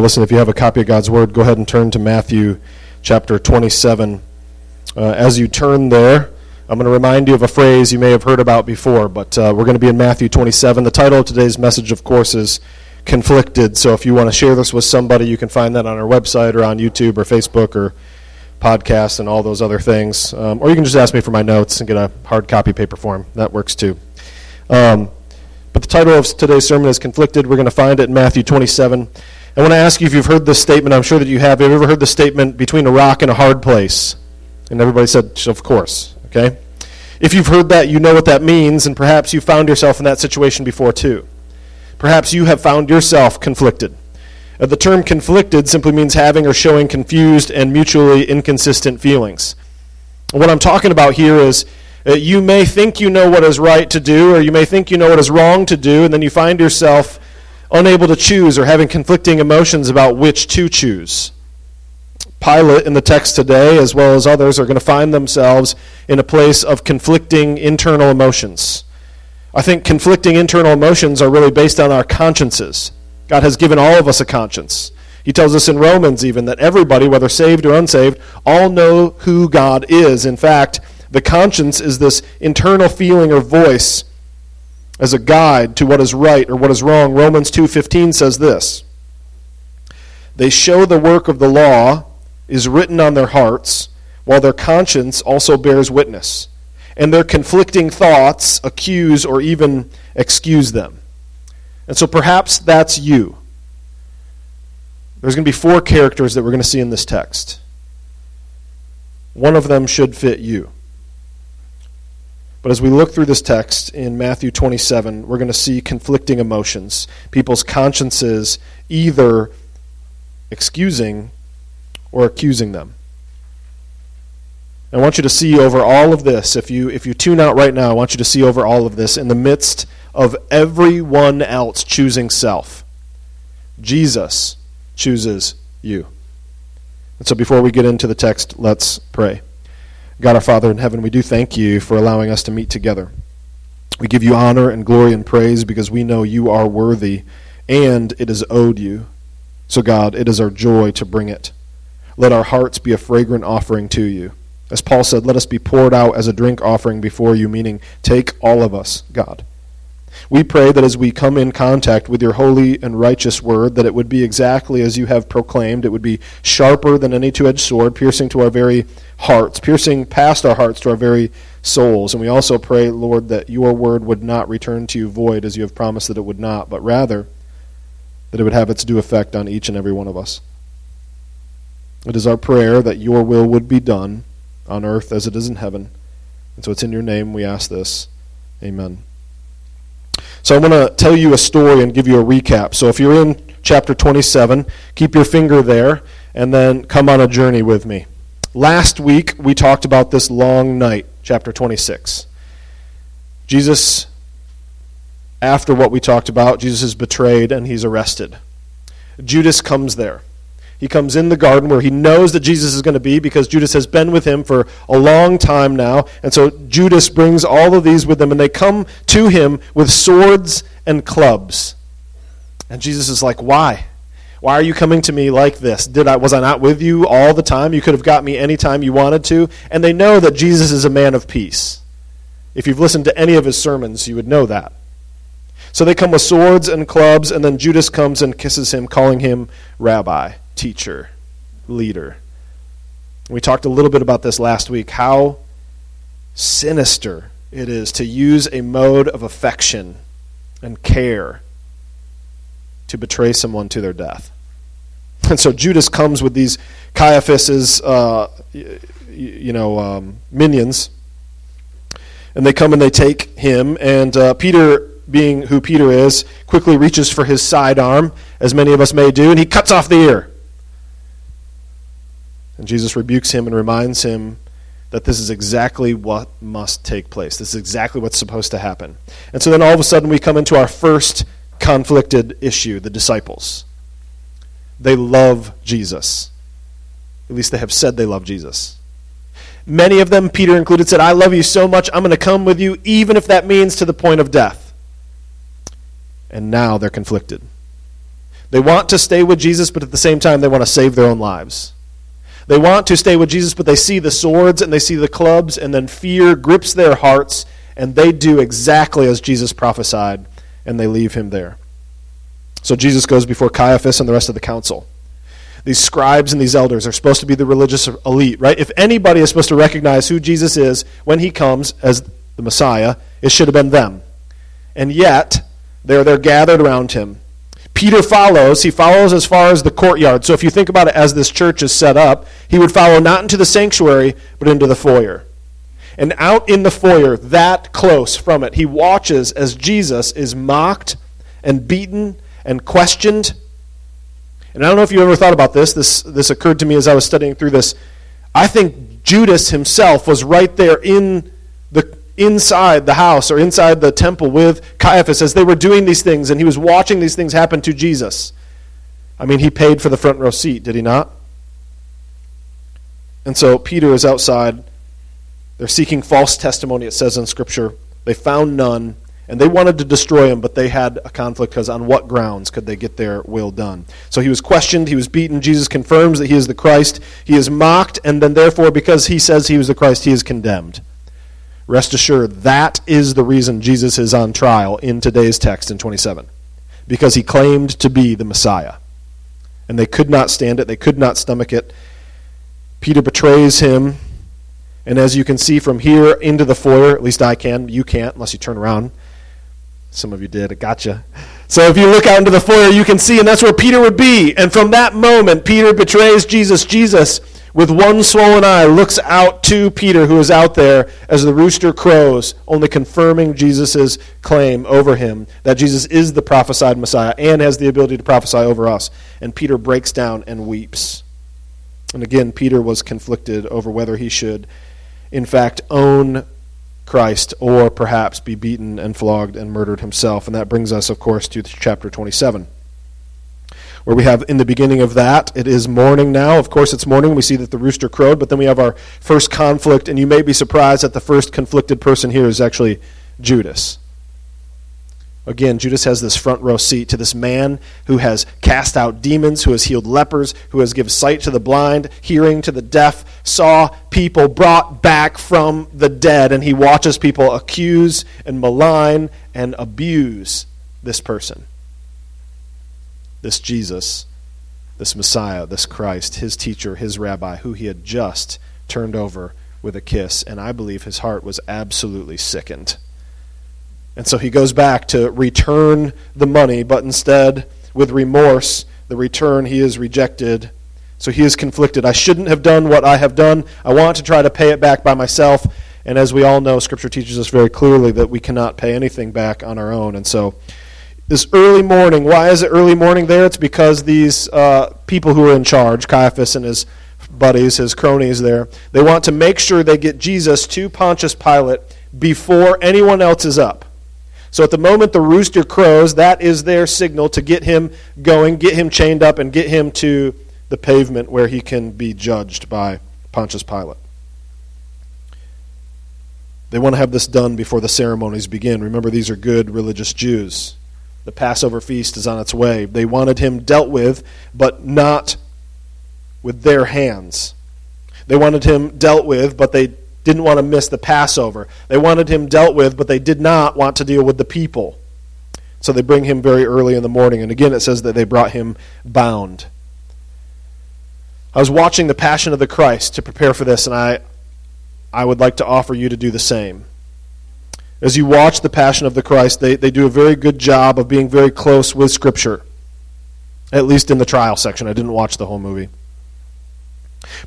Well, listen, if you have a copy of God's Word, go ahead and turn to Matthew chapter 27. Uh, as you turn there, I'm going to remind you of a phrase you may have heard about before, but uh, we're going to be in Matthew 27. The title of today's message, of course, is Conflicted. So if you want to share this with somebody, you can find that on our website or on YouTube or Facebook or podcast and all those other things. Um, or you can just ask me for my notes and get a hard copy paper form. That works too. Um, but the title of today's sermon is Conflicted. We're going to find it in Matthew 27. I want to ask you if you've heard this statement. I'm sure that you have. Have you ever heard the statement, between a rock and a hard place? And everybody said, of course. Okay? If you've heard that, you know what that means, and perhaps you found yourself in that situation before too. Perhaps you have found yourself conflicted. Uh, the term conflicted simply means having or showing confused and mutually inconsistent feelings. What I'm talking about here is uh, you may think you know what is right to do, or you may think you know what is wrong to do, and then you find yourself unable to choose or having conflicting emotions about which to choose. Pilate in the text today, as well as others, are going to find themselves in a place of conflicting internal emotions. I think conflicting internal emotions are really based on our consciences. God has given all of us a conscience. He tells us in Romans, even, that everybody, whether saved or unsaved, all know who God is. In fact, the conscience is this internal feeling or voice as a guide to what is right or what is wrong. Romans 2:15 says this. They show the work of the law is written on their hearts, while their conscience also bears witness, and their conflicting thoughts accuse or even excuse them. And so perhaps that's you. There's going to be four characters that we're going to see in this text. One of them should fit you. But as we look through this text in Matthew 27, we're going to see conflicting emotions, people's consciences either excusing or accusing them. I want you to see over all of this, if you, if you tune out right now, I want you to see over all of this in the midst of everyone else choosing self. Jesus chooses you. And so before we get into the text, let's pray. God our Father in heaven, we do thank you for allowing us to meet together. We give you honor and glory and praise because we know you are worthy and it is owed you. So, God, it is our joy to bring it. Let our hearts be a fragrant offering to you. As Paul said, let us be poured out as a drink offering before you, meaning take all of us, God. We pray that as we come in contact with your holy and righteous word, that it would be exactly as you have proclaimed. It would be sharper than any two edged sword, piercing to our very hearts, piercing past our hearts to our very souls. And we also pray, Lord, that your word would not return to you void as you have promised that it would not, but rather that it would have its due effect on each and every one of us. It is our prayer that your will would be done on earth as it is in heaven. And so it's in your name we ask this. Amen. So I'm going to tell you a story and give you a recap. So if you're in chapter 27, keep your finger there and then come on a journey with me. Last week we talked about this long night, chapter 26. Jesus, after what we talked about, Jesus is betrayed and he's arrested. Judas comes there. He comes in the garden where he knows that Jesus is going to be because Judas has been with him for a long time now. And so Judas brings all of these with him, and they come to him with swords and clubs. And Jesus is like, Why? Why are you coming to me like this? Did I was I not with you all the time? You could have got me anytime you wanted to. And they know that Jesus is a man of peace. If you've listened to any of his sermons, you would know that. So they come with swords and clubs, and then Judas comes and kisses him, calling him rabbi teacher, leader. We talked a little bit about this last week how sinister it is to use a mode of affection and care to betray someone to their death. And so Judas comes with these Caiaphas's, uh, you know, um, minions, and they come and they take him. And uh, Peter, being who Peter is, quickly reaches for his sidearm, as many of us may do, and he cuts off the ear. And Jesus rebukes him and reminds him that this is exactly what must take place. This is exactly what's supposed to happen. And so then all of a sudden we come into our first conflicted issue the disciples. They love Jesus. At least they have said they love Jesus. Many of them, Peter included, said, I love you so much, I'm going to come with you, even if that means to the point of death. And now they're conflicted. They want to stay with Jesus, but at the same time, they want to save their own lives. They want to stay with Jesus, but they see the swords and they see the clubs, and then fear grips their hearts, and they do exactly as Jesus prophesied, and they leave him there. So Jesus goes before Caiaphas and the rest of the council. These scribes and these elders are supposed to be the religious elite, right? If anybody is supposed to recognize who Jesus is when he comes as the Messiah, it should have been them. And yet, they're there gathered around him. Peter follows. He follows as far as the courtyard. So if you think about it as this church is set up, he would follow not into the sanctuary, but into the foyer. And out in the foyer, that close from it, he watches as Jesus is mocked and beaten and questioned. And I don't know if you ever thought about this. This, this occurred to me as I was studying through this. I think Judas himself was right there in inside the house or inside the temple with Caiaphas as they were doing these things, and he was watching these things happen to Jesus. I mean, he paid for the front row seat, did he not? And so Peter is outside. They're seeking false testimony, it says in Scripture. They found none, and they wanted to destroy him, but they had a conflict because on what grounds could they get their will done? So he was questioned, he was beaten. Jesus confirms that he is the Christ. He is mocked, and then therefore, because he says he was the Christ, he is condemned. Rest assured, that is the reason Jesus is on trial in today's text in 27. Because he claimed to be the Messiah. And they could not stand it, they could not stomach it. Peter betrays him. And as you can see from here into the foyer, at least I can, you can't unless you turn around. Some of you did, I gotcha. So if you look out into the foyer, you can see, and that's where Peter would be. And from that moment, Peter betrays Jesus. Jesus with one swollen eye, looks out to Peter, who is out there as the rooster crows, only confirming Jesus' claim over him that Jesus is the prophesied Messiah and has the ability to prophesy over us. And Peter breaks down and weeps. And again, Peter was conflicted over whether he should, in fact, own Christ or perhaps be beaten and flogged and murdered himself. And that brings us, of course, to chapter 27 where we have in the beginning of that, it is morning now. Of course, it's morning. We see that the rooster crowed, but then we have our first conflict, and you may be surprised that the first conflicted person here is actually Judas. Again, Judas has this front row seat to this man who has cast out demons, who has healed lepers, who has given sight to the blind, hearing to the deaf, saw people brought back from the dead, and he watches people accuse and malign and abuse this person this Jesus, this Messiah, this Christ, his teacher, his rabbi, who he had just turned over with a kiss. And I believe his heart was absolutely sickened. And so he goes back to return the money, but instead, with remorse, the return he is rejected. So he is conflicted. I shouldn't have done what I have done. I want to try to pay it back by myself. And as we all know, Scripture teaches us very clearly that we cannot pay anything back on our own. And so this early morning. Why is it early morning there? It's because these uh, people who are in charge, Caiaphas and his buddies, his cronies there, they want to make sure they get Jesus to Pontius Pilate before anyone else is up. So at the moment the rooster crows, that is their signal to get him going, get him chained up, and get him to the pavement where he can be judged by Pontius Pilate. They want to have this done before the ceremonies begin. Remember, these are good religious Jews. The Passover feast is on its way. They wanted him dealt with, but not with their hands. They wanted him dealt with, but they didn't want to miss the Passover. They wanted him dealt with, but they did not want to deal with the people. So they bring him very early in the morning. And again, it says that they brought him bound. I was watching The Passion of the Christ to prepare for this, and I, I would like to offer you to do the same as you watch the Passion of the Christ, they, they do a very good job of being very close with Scripture, at least in the trial section. I didn't watch the whole movie.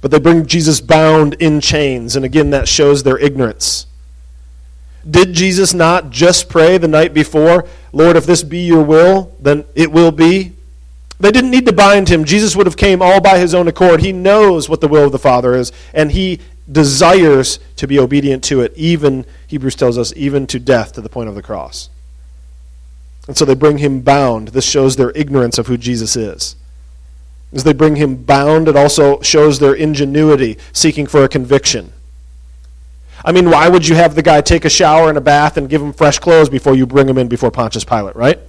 But they bring Jesus bound in chains, and again, that shows their ignorance. Did Jesus not just pray the night before, Lord, if this be your will, then it will be? They didn't need to bind him. Jesus would have came all by his own accord. He knows what the will of the Father is, and he desires to be obedient to it, even, Hebrews tells us, even to death, to the point of the cross. And so they bring him bound. This shows their ignorance of who Jesus is. As they bring him bound, it also shows their ingenuity, seeking for a conviction. I mean, why would you have the guy take a shower and a bath and give him fresh clothes before you bring him in before Pontius Pilate, right?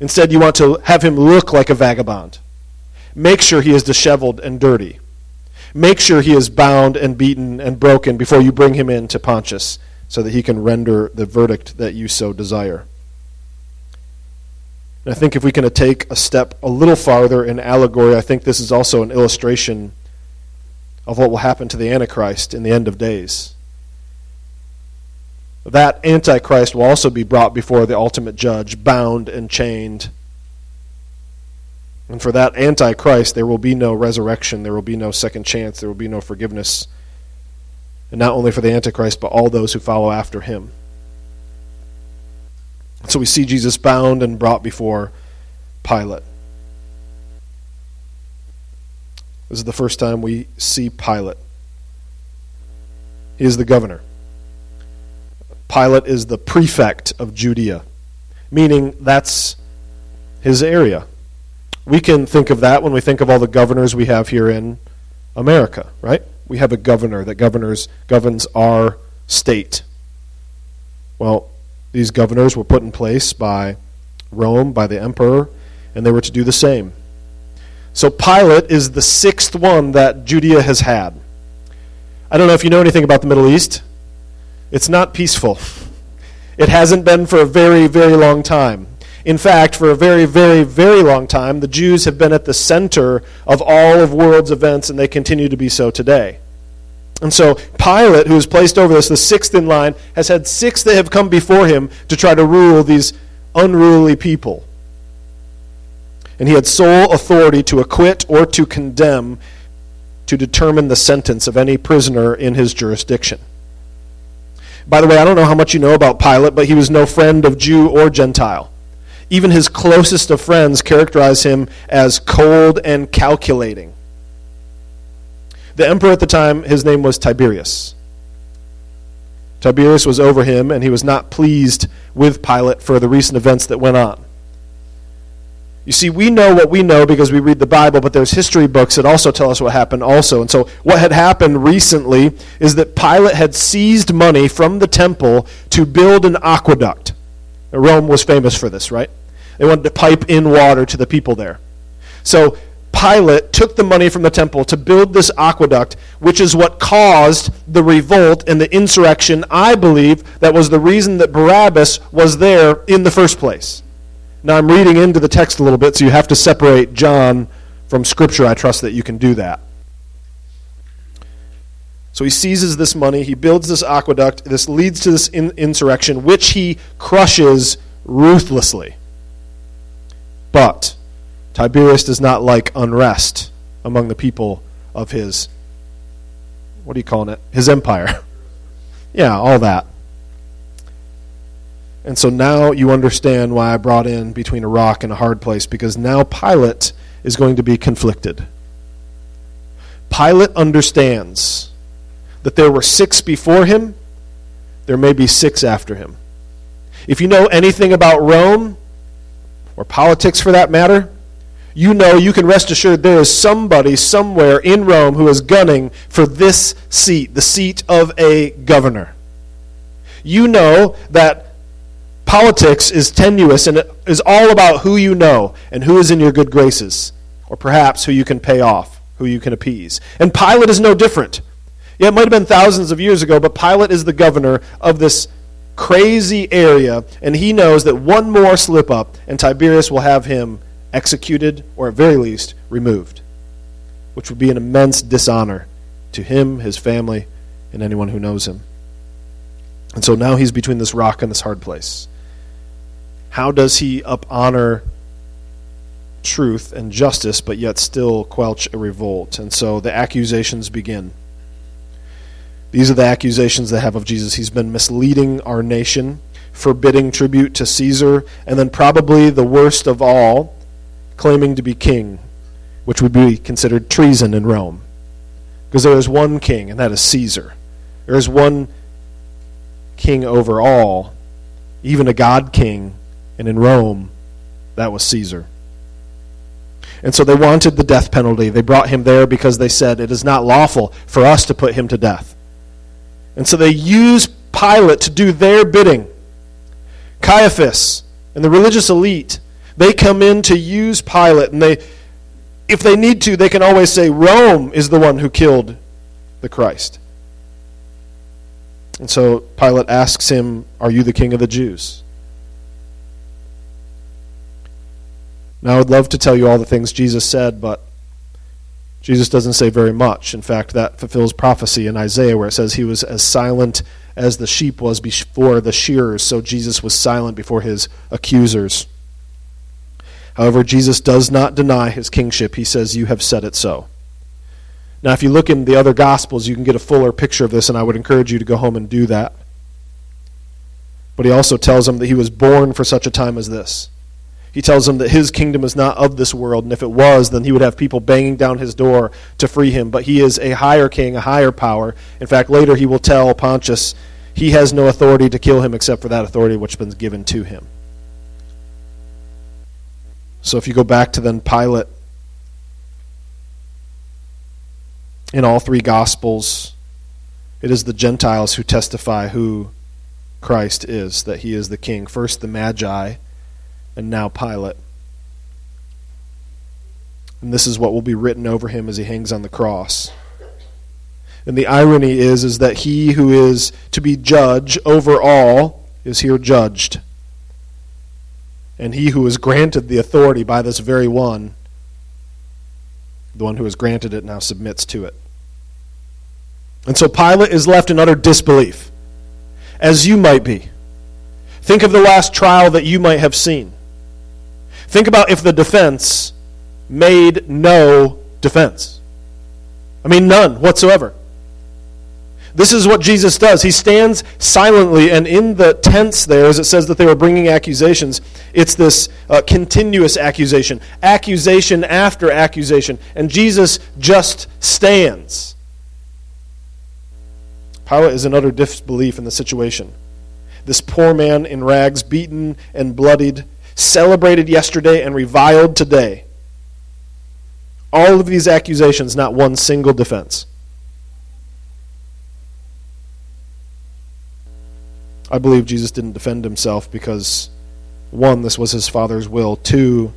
Instead, you want to have him look like a vagabond. Make sure he is disheveled and dirty. Make sure he is bound and beaten and broken before you bring him in to Pontius so that he can render the verdict that you so desire. And I think if we can take a step a little farther in allegory, I think this is also an illustration of what will happen to the Antichrist in the end of days. That Antichrist will also be brought before the ultimate judge, bound and chained. And for that Antichrist, there will be no resurrection, there will be no second chance, there will be no forgiveness. And not only for the Antichrist, but all those who follow after him. So we see Jesus bound and brought before Pilate. This is the first time we see Pilate. He is the governor. Pilate is the prefect of Judea, meaning that's his area. We can think of that when we think of all the governors we have here in America, right? We have a governor that governors governs our state. Well, these governors were put in place by Rome, by the emperor, and they were to do the same. So Pilate is the sixth one that Judea has had. I don't know if you know anything about the Middle East. It's not peaceful. It hasn't been for a very, very long time. In fact, for a very, very, very long time, the Jews have been at the center of all of world's events, and they continue to be so today. And so Pilate, who is placed over this, the sixth in line, has had six that have come before him to try to rule these unruly people. And he had sole authority to acquit or to condemn, to determine the sentence of any prisoner in his jurisdiction. By the way, I don't know how much you know about Pilate, but he was no friend of Jew or Gentile. Even his closest of friends characterize him as cold and calculating. The emperor at the time, his name was Tiberius. Tiberius was over him, and he was not pleased with Pilate for the recent events that went on. You see, we know what we know because we read the Bible, but there's history books that also tell us what happened also. And so, what had happened recently is that Pilate had seized money from the temple to build an aqueduct. Rome was famous for this, right? They wanted to pipe in water to the people there. So, Pilate took the money from the temple to build this aqueduct, which is what caused the revolt and the insurrection, I believe, that was the reason that Barabbas was there in the first place. Now, I'm reading into the text a little bit, so you have to separate John from Scripture. I trust that you can do that. So he seizes this money, he builds this aqueduct, this leads to this in- insurrection, which he crushes ruthlessly. But Tiberius does not like unrest among the people of his, what are you calling it? His empire. yeah, all that. And so now you understand why I brought in between a rock and a hard place, because now Pilate is going to be conflicted. Pilate understands that there were six before him, there may be six after him. If you know anything about Rome, or politics for that matter, you know, you can rest assured there is somebody somewhere in Rome who is gunning for this seat, the seat of a governor. You know that politics is tenuous and it is all about who you know and who is in your good graces, or perhaps who you can pay off, who you can appease. And Pilate is no different. Yeah, it might have been thousands of years ago, but Pilate is the governor of this crazy area, and he knows that one more slip up and Tiberius will have him executed, or at very least, removed, which would be an immense dishonor to him, his family, and anyone who knows him. And so now he's between this rock and this hard place. How does he up honor truth and justice, but yet still quelch a revolt? And so the accusations begin. These are the accusations they have of Jesus. He's been misleading our nation, forbidding tribute to Caesar, and then probably the worst of all, claiming to be king, which would be considered treason in Rome. Because there is one king, and that is Caesar. There is one king over all, even a God king, and in Rome, that was Caesar. And so they wanted the death penalty. They brought him there because they said, It is not lawful for us to put him to death. And so they use Pilate to do their bidding. Caiaphas and the religious elite They come in to use Pilate, and they, if they need to, they can always say Rome is the one who killed the Christ. And so Pilate asks him, Are you the king of the Jews? Now, I would love to tell you all the things Jesus said, but Jesus doesn't say very much. In fact, that fulfills prophecy in Isaiah where it says he was as silent as the sheep was before the shearers, so Jesus was silent before his accusers. However, Jesus does not deny his kingship. He says, You have said it so. Now, if you look in the other Gospels, you can get a fuller picture of this, and I would encourage you to go home and do that. But he also tells them that he was born for such a time as this. He tells them that his kingdom is not of this world, and if it was, then he would have people banging down his door to free him. But he is a higher king, a higher power. In fact, later he will tell Pontius he has no authority to kill him except for that authority which has been given to him. So if you go back to then Pilate, in all three Gospels, it is the Gentiles who testify who Christ is, that he is the king. First the Magi and now Pilate. And this is what will be written over him as he hangs on the cross. And the irony is is that he who is to be judge over all is here judged. And he who is granted the authority by this very one, the one who has granted it now submits to it. And so Pilate is left in utter disbelief, as you might be. Think of the last trial that you might have seen. Think about if the defense made no defense. I mean, none whatsoever. This is what Jesus does. He stands silently, and in the tense there, as it says that they were bringing accusations, it's this uh, continuous accusation, accusation after accusation, and Jesus just stands. Pilate is in utter disbelief in the situation. This poor man in rags, beaten and bloodied, celebrated yesterday and reviled today. All of these accusations, not one single defense. I believe Jesus didn't defend himself because, one, this was his Father's will, two,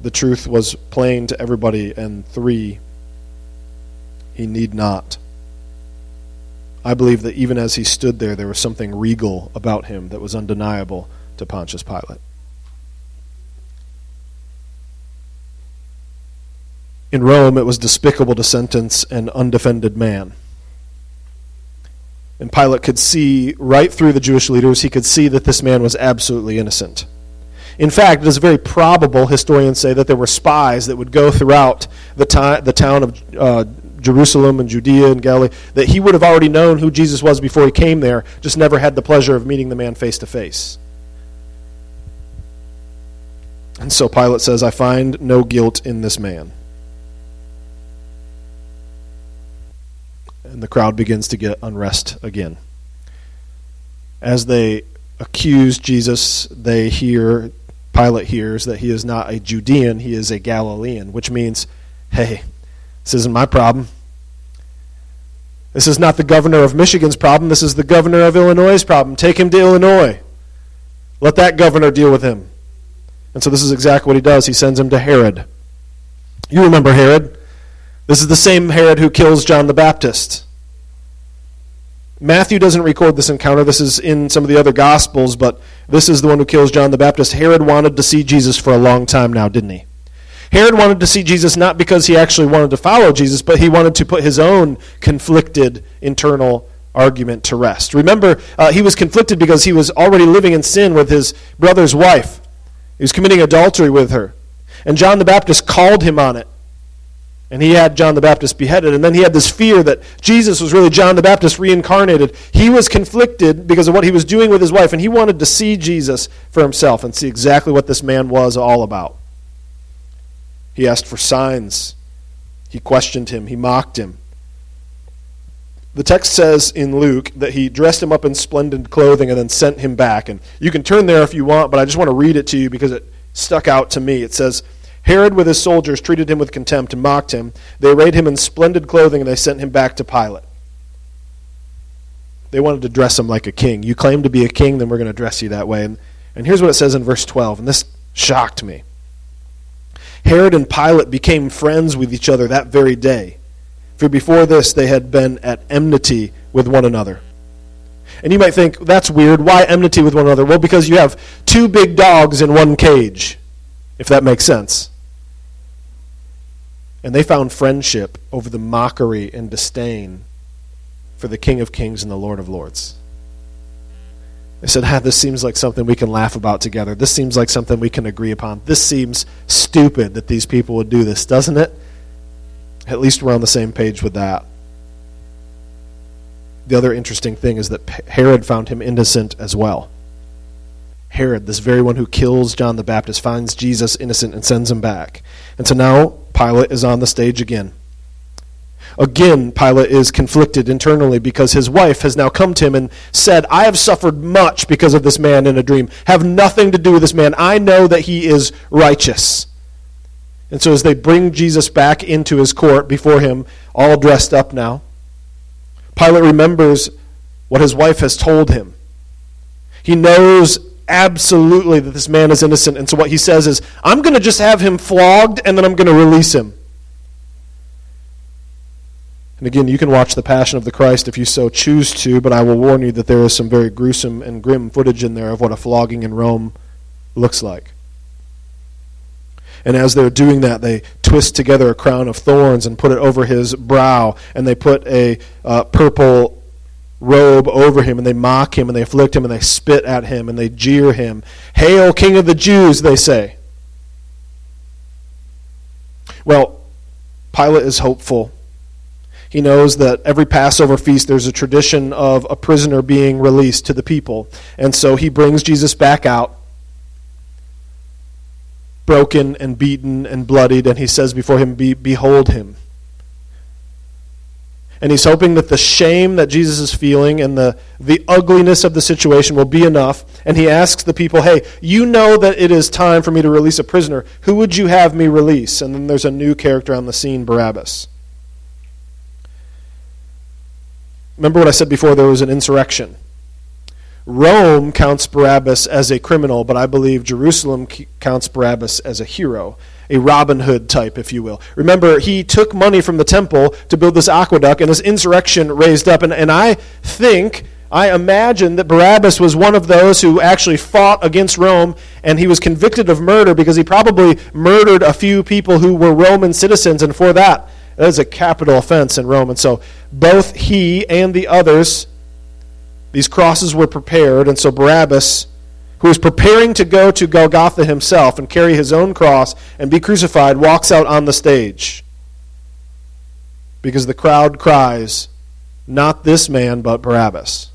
the truth was plain to everybody, and three, he need not. I believe that even as he stood there, there was something regal about him that was undeniable to Pontius Pilate. In Rome, it was despicable to sentence an undefended man. And Pilate could see right through the Jewish leaders, he could see that this man was absolutely innocent. In fact, it is very probable, historians say, that there were spies that would go throughout the, the town of uh, Jerusalem and Judea and Galilee, that he would have already known who Jesus was before he came there, just never had the pleasure of meeting the man face to face. And so Pilate says, I find no guilt in this man. And the crowd begins to get unrest again. As they accuse Jesus, they hear, Pilate hears that he is not a Judean, he is a Galilean, which means, hey, this isn't my problem. This is not the governor of Michigan's problem, this is the governor of Illinois' problem. Take him to Illinois. Let that governor deal with him. And so this is exactly what he does. He sends him to Herod. You remember Herod. This is the same Herod who kills John the Baptist. Matthew doesn't record this encounter. This is in some of the other Gospels, but this is the one who kills John the Baptist. Herod wanted to see Jesus for a long time now, didn't he? Herod wanted to see Jesus not because he actually wanted to follow Jesus, but he wanted to put his own conflicted internal argument to rest. Remember, uh, he was conflicted because he was already living in sin with his brother's wife. He was committing adultery with her. And John the Baptist called him on it. And he had John the Baptist beheaded. And then he had this fear that Jesus was really John the Baptist reincarnated. He was conflicted because of what he was doing with his wife, and he wanted to see Jesus for himself and see exactly what this man was all about. He asked for signs, he questioned him, he mocked him. The text says in Luke that he dressed him up in splendid clothing and then sent him back. And you can turn there if you want, but I just want to read it to you because it stuck out to me. It says, Herod with his soldiers treated him with contempt and mocked him. They arrayed him in splendid clothing and they sent him back to Pilate. They wanted to dress him like a king. You claim to be a king, then we're going to dress you that way. And, and here's what it says in verse 12, and this Shocked me. Herod and Pilate became friends with each other that very day. For before this, they had been at enmity with one another. And you might think, that's weird. Why enmity with one another? Well, because you have two big dogs in one cage, if that makes sense. And they found friendship over the mockery and disdain for the King of Kings and the Lord of Lords. They said, ah, this seems like something we can laugh about together. This seems like something we can agree upon. This seems stupid that these people would do this, doesn't it? At least we're on the same page with that. The other interesting thing is that Herod found him innocent as well. Herod, this very one who kills John the Baptist, finds Jesus innocent and sends him back. And so now Pilate is on the stage again. Again, Pilate is conflicted internally because his wife has now come to him and said, I have suffered much because of this man in a dream. Have nothing to do with this man. I know that he is righteous. And so as they bring Jesus back into his court before him, all dressed up now, Pilate remembers what his wife has told him. He knows absolutely that this man is innocent. And so what he says is, I'm going to just have him flogged and then I'm going to release him. And again, you can watch The Passion of the Christ if you so choose to, but I will warn you that there is some very gruesome and grim footage in there of what a flogging in Rome looks like. And as they're doing that, they twist together a crown of thorns and put it over his brow, and they put a uh, purple robe over him, and they mock him, and they afflict him, and they spit at him, and they jeer him. Hail, King of the Jews, they say. Well, Pilate is hopeful he knows that every Passover feast there's a tradition of a prisoner being released to the people. And so he brings Jesus back out, broken and beaten and bloodied, and he says before him, Behold him. And he's hoping that the shame that Jesus is feeling and the, the ugliness of the situation will be enough. And he asks the people, Hey, you know that it is time for me to release a prisoner. Who would you have me release? And then there's a new character on the scene, Barabbas. Remember what I said before? There was an insurrection. Rome counts Barabbas as a criminal, but I believe Jerusalem counts Barabbas as a hero, a Robin Hood type, if you will. Remember, he took money from the temple to build this aqueduct, and this insurrection raised up. And, and I think, I imagine that Barabbas was one of those who actually fought against Rome, and he was convicted of murder because he probably murdered a few people who were Roman citizens, and for that, that is a capital offense in Rome. And so both he and the others, these crosses were prepared. And so Barabbas, who was preparing to go to Golgotha himself and carry his own cross and be crucified, walks out on the stage. Because the crowd cries, Not this man, but Barabbas.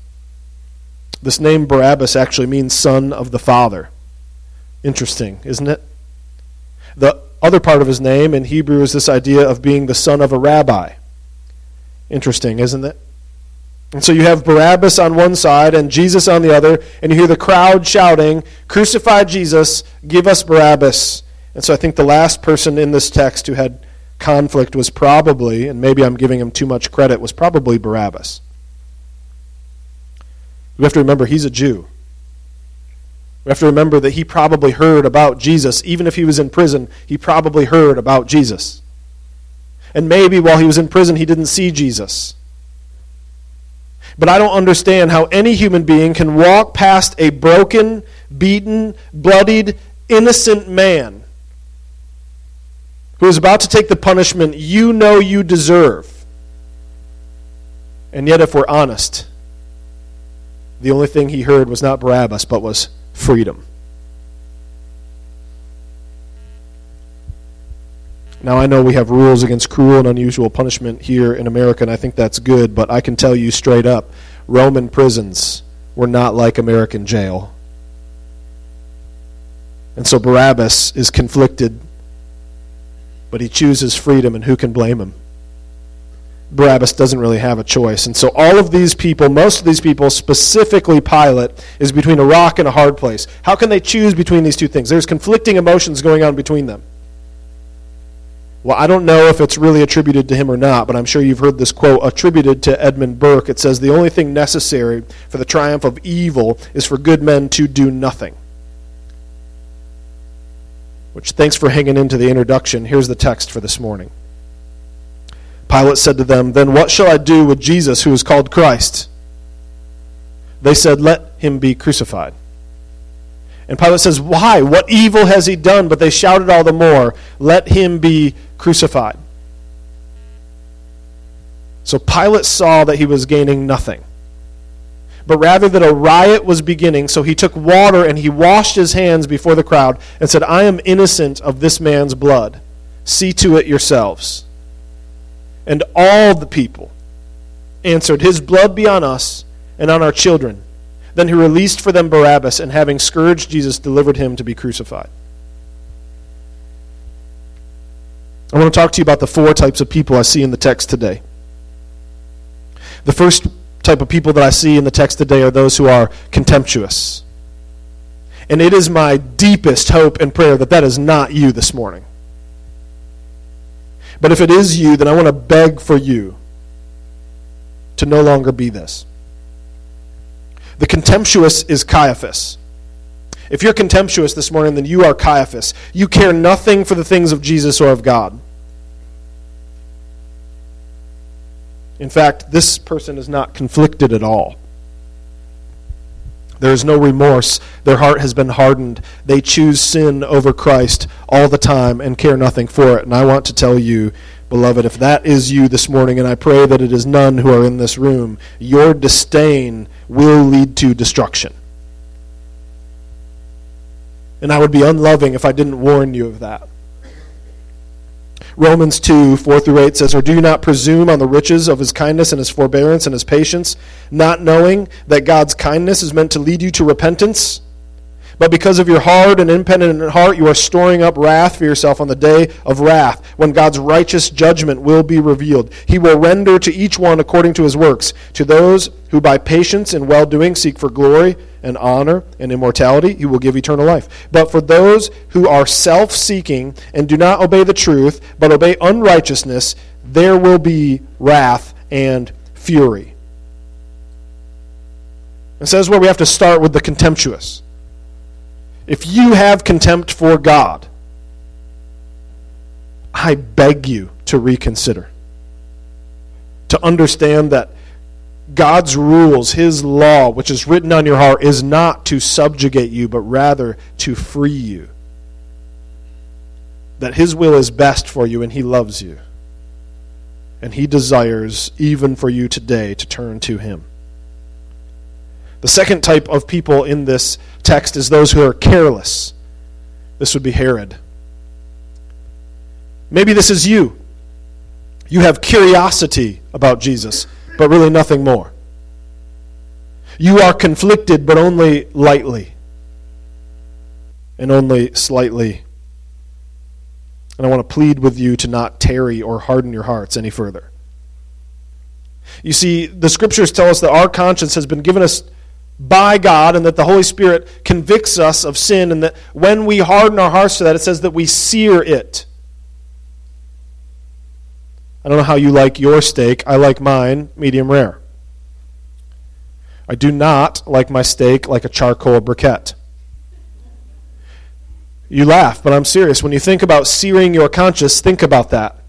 This name Barabbas actually means son of the Father. Interesting, isn't it? The other part of his name in Hebrew is this idea of being the son of a rabbi. Interesting, isn't it? And so you have Barabbas on one side and Jesus on the other, and you hear the crowd shouting, Crucify Jesus, give us Barabbas. And so I think the last person in this text who had conflict was probably, and maybe I'm giving him too much credit, was probably Barabbas. We have to remember he's a Jew. We have to remember that he probably heard about Jesus. Even if he was in prison, he probably heard about Jesus. And maybe while he was in prison, he didn't see Jesus. But I don't understand how any human being can walk past a broken, beaten, bloodied, innocent man who is about to take the punishment you know you deserve. And yet, if we're honest, the only thing he heard was not Barabbas, but was freedom. Now, I know we have rules against cruel and unusual punishment here in America, and I think that's good, but I can tell you straight up Roman prisons were not like American jail. And so Barabbas is conflicted, but he chooses freedom, and who can blame him? Barabbas doesn't really have a choice. And so all of these people, most of these people, specifically Pilate, is between a rock and a hard place. How can they choose between these two things? There's conflicting emotions going on between them. Well, I don't know if it's really attributed to him or not, but I'm sure you've heard this quote attributed to Edmund Burke. It says, The only thing necessary for the triumph of evil is for good men to do nothing. Which, thanks for hanging into the introduction. Here's the text for this morning. Pilate said to them, Then what shall I do with Jesus who is called Christ? They said, Let him be crucified. And Pilate says, Why? What evil has he done? But they shouted all the more, Let him be crucified. So Pilate saw that he was gaining nothing, but rather that a riot was beginning. So he took water and he washed his hands before the crowd and said, I am innocent of this man's blood. See to it yourselves. And all the people answered, His blood be on us and on our children. Then he released for them Barabbas, and having scourged Jesus, delivered him to be crucified. I want to talk to you about the four types of people I see in the text today. The first type of people that I see in the text today are those who are contemptuous. And it is my deepest hope and prayer that that is not you this morning. But if it is you, then I want to beg for you to no longer be this. The contemptuous is Caiaphas. If you're contemptuous this morning, then you are Caiaphas. You care nothing for the things of Jesus or of God. In fact, this person is not conflicted at all. There is no remorse. Their heart has been hardened. They choose sin over Christ all the time and care nothing for it. And I want to tell you, beloved, if that is you this morning, and I pray that it is none who are in this room, your disdain will lead to destruction. And I would be unloving if I didn't warn you of that. Romans 2, 4 through 8 says, Or do you not presume on the riches of his kindness and his forbearance and his patience, not knowing that God's kindness is meant to lead you to repentance? But because of your hard and impenitent heart, you are storing up wrath for yourself on the day of wrath, when God's righteous judgment will be revealed. He will render to each one according to his works. To those who by patience and well doing seek for glory and honor and immortality, he will give eternal life. But for those who are self seeking and do not obey the truth, but obey unrighteousness, there will be wrath and fury. And says where we have to start with the contemptuous. If you have contempt for God, I beg you to reconsider. To understand that God's rules, His law, which is written on your heart, is not to subjugate you, but rather to free you. That His will is best for you and He loves you. And He desires, even for you today, to turn to Him. The second type of people in this text is those who are careless. This would be Herod. Maybe this is you. You have curiosity about Jesus, but really nothing more. You are conflicted, but only lightly and only slightly. And I want to plead with you to not tarry or harden your hearts any further. You see, the scriptures tell us that our conscience has been given us by God and that the Holy Spirit convicts us of sin, and that when we harden our hearts to that, it says that we sear it. I don't know how you like your steak. I like mine medium rare. I do not like my steak like a charcoal briquette. You laugh, but I'm serious. When you think about searing your conscience, think about that.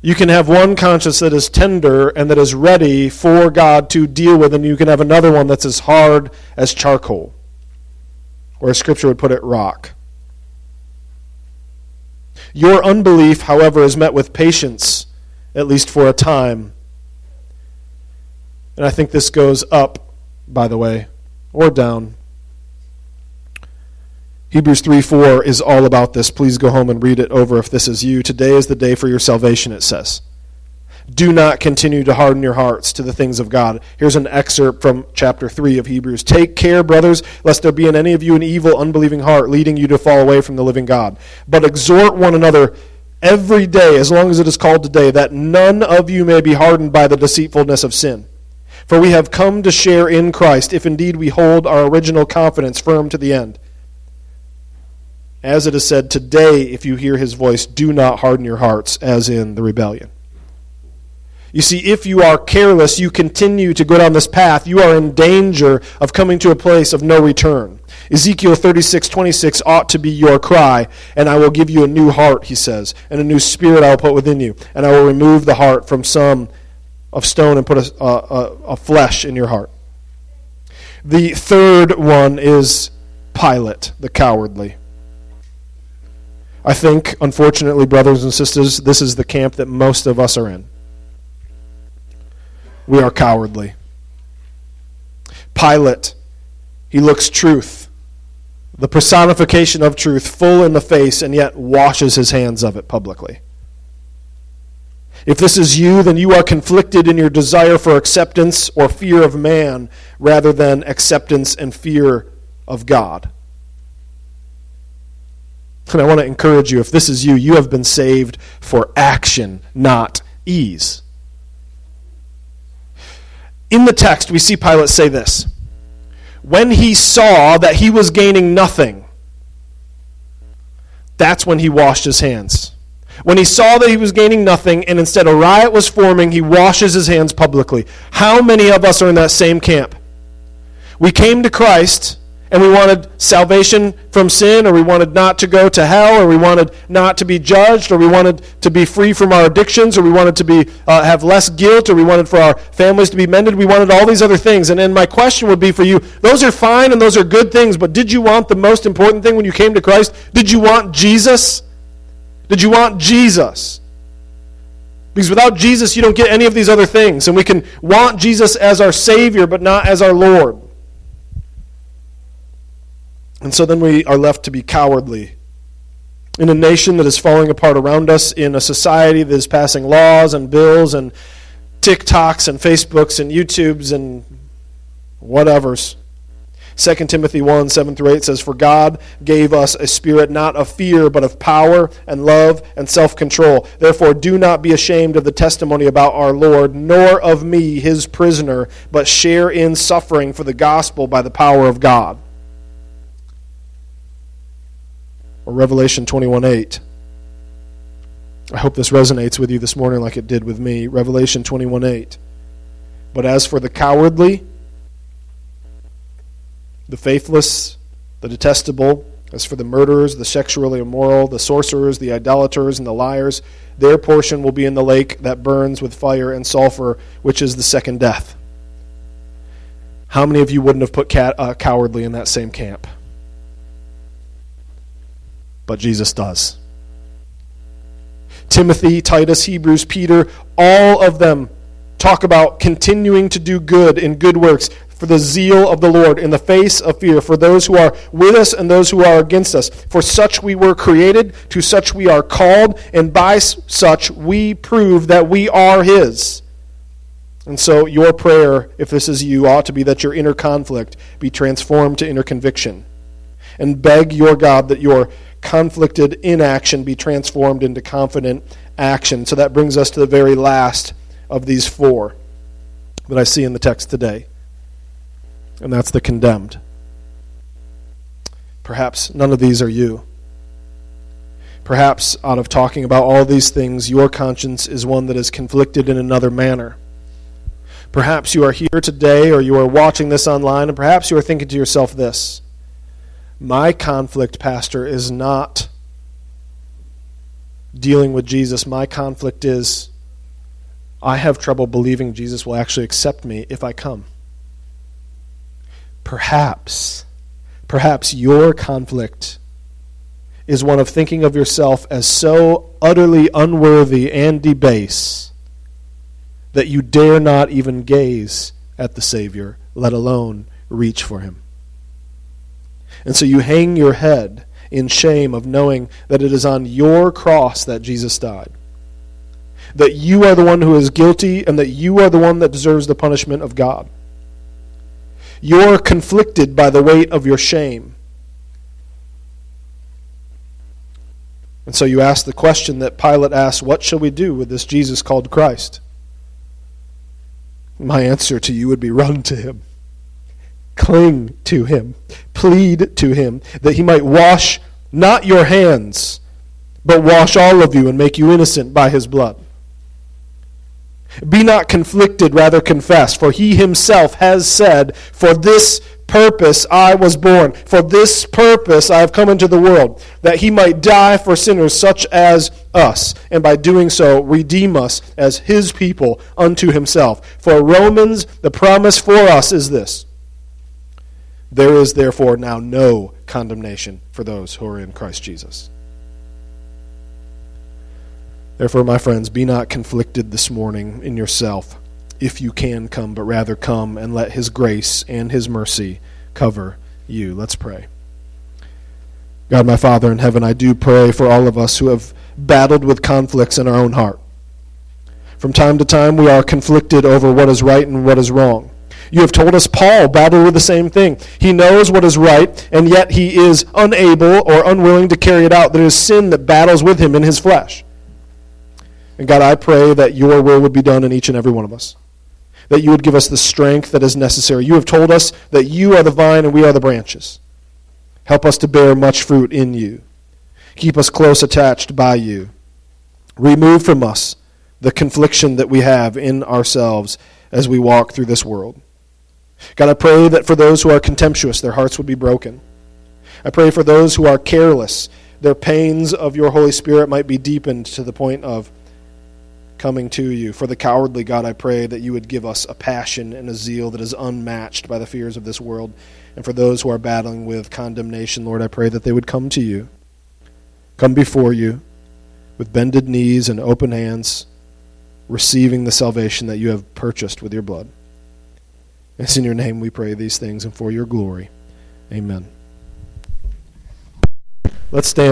You can have one conscience that is tender and that is ready for God to deal with, and you can have another one that's as hard as charcoal, or as Scripture would put it, rock. Your unbelief, however, is met with patience, at least for a time. And I think this goes up, by the way, or down. Hebrews 3 4 is all about this. Please go home and read it over if this is you. Today is the day for your salvation, it says. Do not continue to harden your hearts to the things of God. Here's an excerpt from chapter 3 of Hebrews. Take care, brothers, lest there be in any of you an evil, unbelieving heart leading you to fall away from the living God. But exhort one another every day, as long as it is called today, that none of you may be hardened by the deceitfulness of sin. For we have come to share in Christ, if indeed we hold our original confidence firm to the end. As it is said, Today, if you hear his voice, do not harden your hearts, as in the rebellion. You see, if you are careless, you continue to go down this path, you are in danger of coming to a place of no return. Ezekiel 36, 26 ought to be your cry, and I will give you a new heart, he says, and a new spirit I will put within you, and I will remove the heart from some of stone and put a, a, a flesh in your heart. The third one is Pilate, the cowardly. I think, unfortunately, brothers and sisters, this is the camp that most of us are in. We are cowardly. Pilate, he looks truth, the personification of truth, full in the face, and yet washes his hands of it publicly. If this is you, then you are conflicted in your desire for acceptance or fear of man rather than acceptance and fear of God. And I want to encourage you if this is you, you have been saved for action, not ease. In the text, we see Pilate say this When he saw that he was gaining nothing, that's when he washed his hands. When he saw that he was gaining nothing and instead a riot was forming, he washes his hands publicly. How many of us are in that same camp? We came to Christ and we wanted salvation from sin, or we wanted not to go to hell, or we wanted not to be judged, or we wanted to be free from our addictions, or we wanted to be uh, have less guilt, or we wanted for our families to be mended. We wanted all these other things. And then my question would be for you: those are fine and those are good things, but did you want the most important thing when you came to Christ? Did you want Jesus? Did you want Jesus? Because without Jesus, you don't get any of these other things. And we can want Jesus as our Savior, but not as our Lord. And so then we are left to be cowardly. In a nation that is falling apart around us, in a society that is passing laws and bills and TikToks and Facebooks and YouTubes and whatevers. 2 Timothy 1 7 through 8 says, For God gave us a spirit not of fear, but of power and love and self control. Therefore, do not be ashamed of the testimony about our Lord, nor of me, his prisoner, but share in suffering for the gospel by the power of God. Or Revelation 21 8. I hope this resonates with you this morning like it did with me. Revelation 21 8. But as for the cowardly, the faithless, the detestable, as for the murderers, the sexually immoral, the sorcerers, the idolaters, and the liars, their portion will be in the lake that burns with fire and sulfur, which is the second death. How many of you wouldn't have put cat, uh, cowardly in that same camp? But Jesus does. Timothy, Titus, Hebrews, Peter, all of them talk about continuing to do good in good works, for the zeal of the Lord in the face of fear, for those who are with us and those who are against us. For such we were created, to such we are called, and by such we prove that we are His. And so, your prayer, if this is you, ought to be that your inner conflict be transformed to inner conviction. And beg your God that your conflicted inaction be transformed into confident action. So that brings us to the very last of these four that I see in the text today and that's the condemned. Perhaps none of these are you. Perhaps out of talking about all these things, your conscience is one that is conflicted in another manner. Perhaps you are here today or you are watching this online, and perhaps you are thinking to yourself this My conflict, Pastor, is not dealing with Jesus. My conflict is I have trouble believing Jesus will actually accept me if I come. Perhaps, perhaps your conflict is one of thinking of yourself as so utterly unworthy and debase that you dare not even gaze at the Savior, let alone reach for him. And so you hang your head in shame of knowing that it is on your cross that Jesus died. That you are the one who is guilty and that you are the one that deserves the punishment of God. You're conflicted by the weight of your shame. And so you ask the question that Pilate asked What shall we do with this Jesus called Christ? My answer to you would be run to him, cling to him, plead to him that he might wash not your hands, but wash all of you and make you innocent by his blood. Be not conflicted, rather confess, for he himself has said, For this purpose I was born. For this purpose I have come into the world, that he might die for sinners such as us, and by doing so redeem us as his people unto himself. For Romans, the promise for us is this There is therefore now no condemnation for those who are in Christ Jesus. Therefore, my friends, be not conflicted this morning in yourself if you can come, but rather come and let His grace and His mercy cover you. Let's pray. God, my Father in heaven, I do pray for all of us who have battled with conflicts in our own heart. From time to time, we are conflicted over what is right and what is wrong. You have told us Paul battled with the same thing. He knows what is right, and yet he is unable or unwilling to carry it out. There is sin that battles with him in his flesh. And God, I pray that your will would be done in each and every one of us that you would give us the strength that is necessary. You have told us that you are the vine and we are the branches. Help us to bear much fruit in you. Keep us close attached by you. Remove from us the confliction that we have in ourselves as we walk through this world. God, I pray that for those who are contemptuous, their hearts would be broken. I pray for those who are careless, their pains of your Holy Spirit might be deepened to the point of coming to you. For the cowardly, God, I pray that you would give us a passion and a zeal that is unmatched by the fears of this world. And for those who are battling with condemnation, Lord, I pray that they would come to you, come before you with bended knees and open hands, receiving the salvation that you have purchased with your blood. It's in your name we pray these things and for your glory. Amen. Let's stand.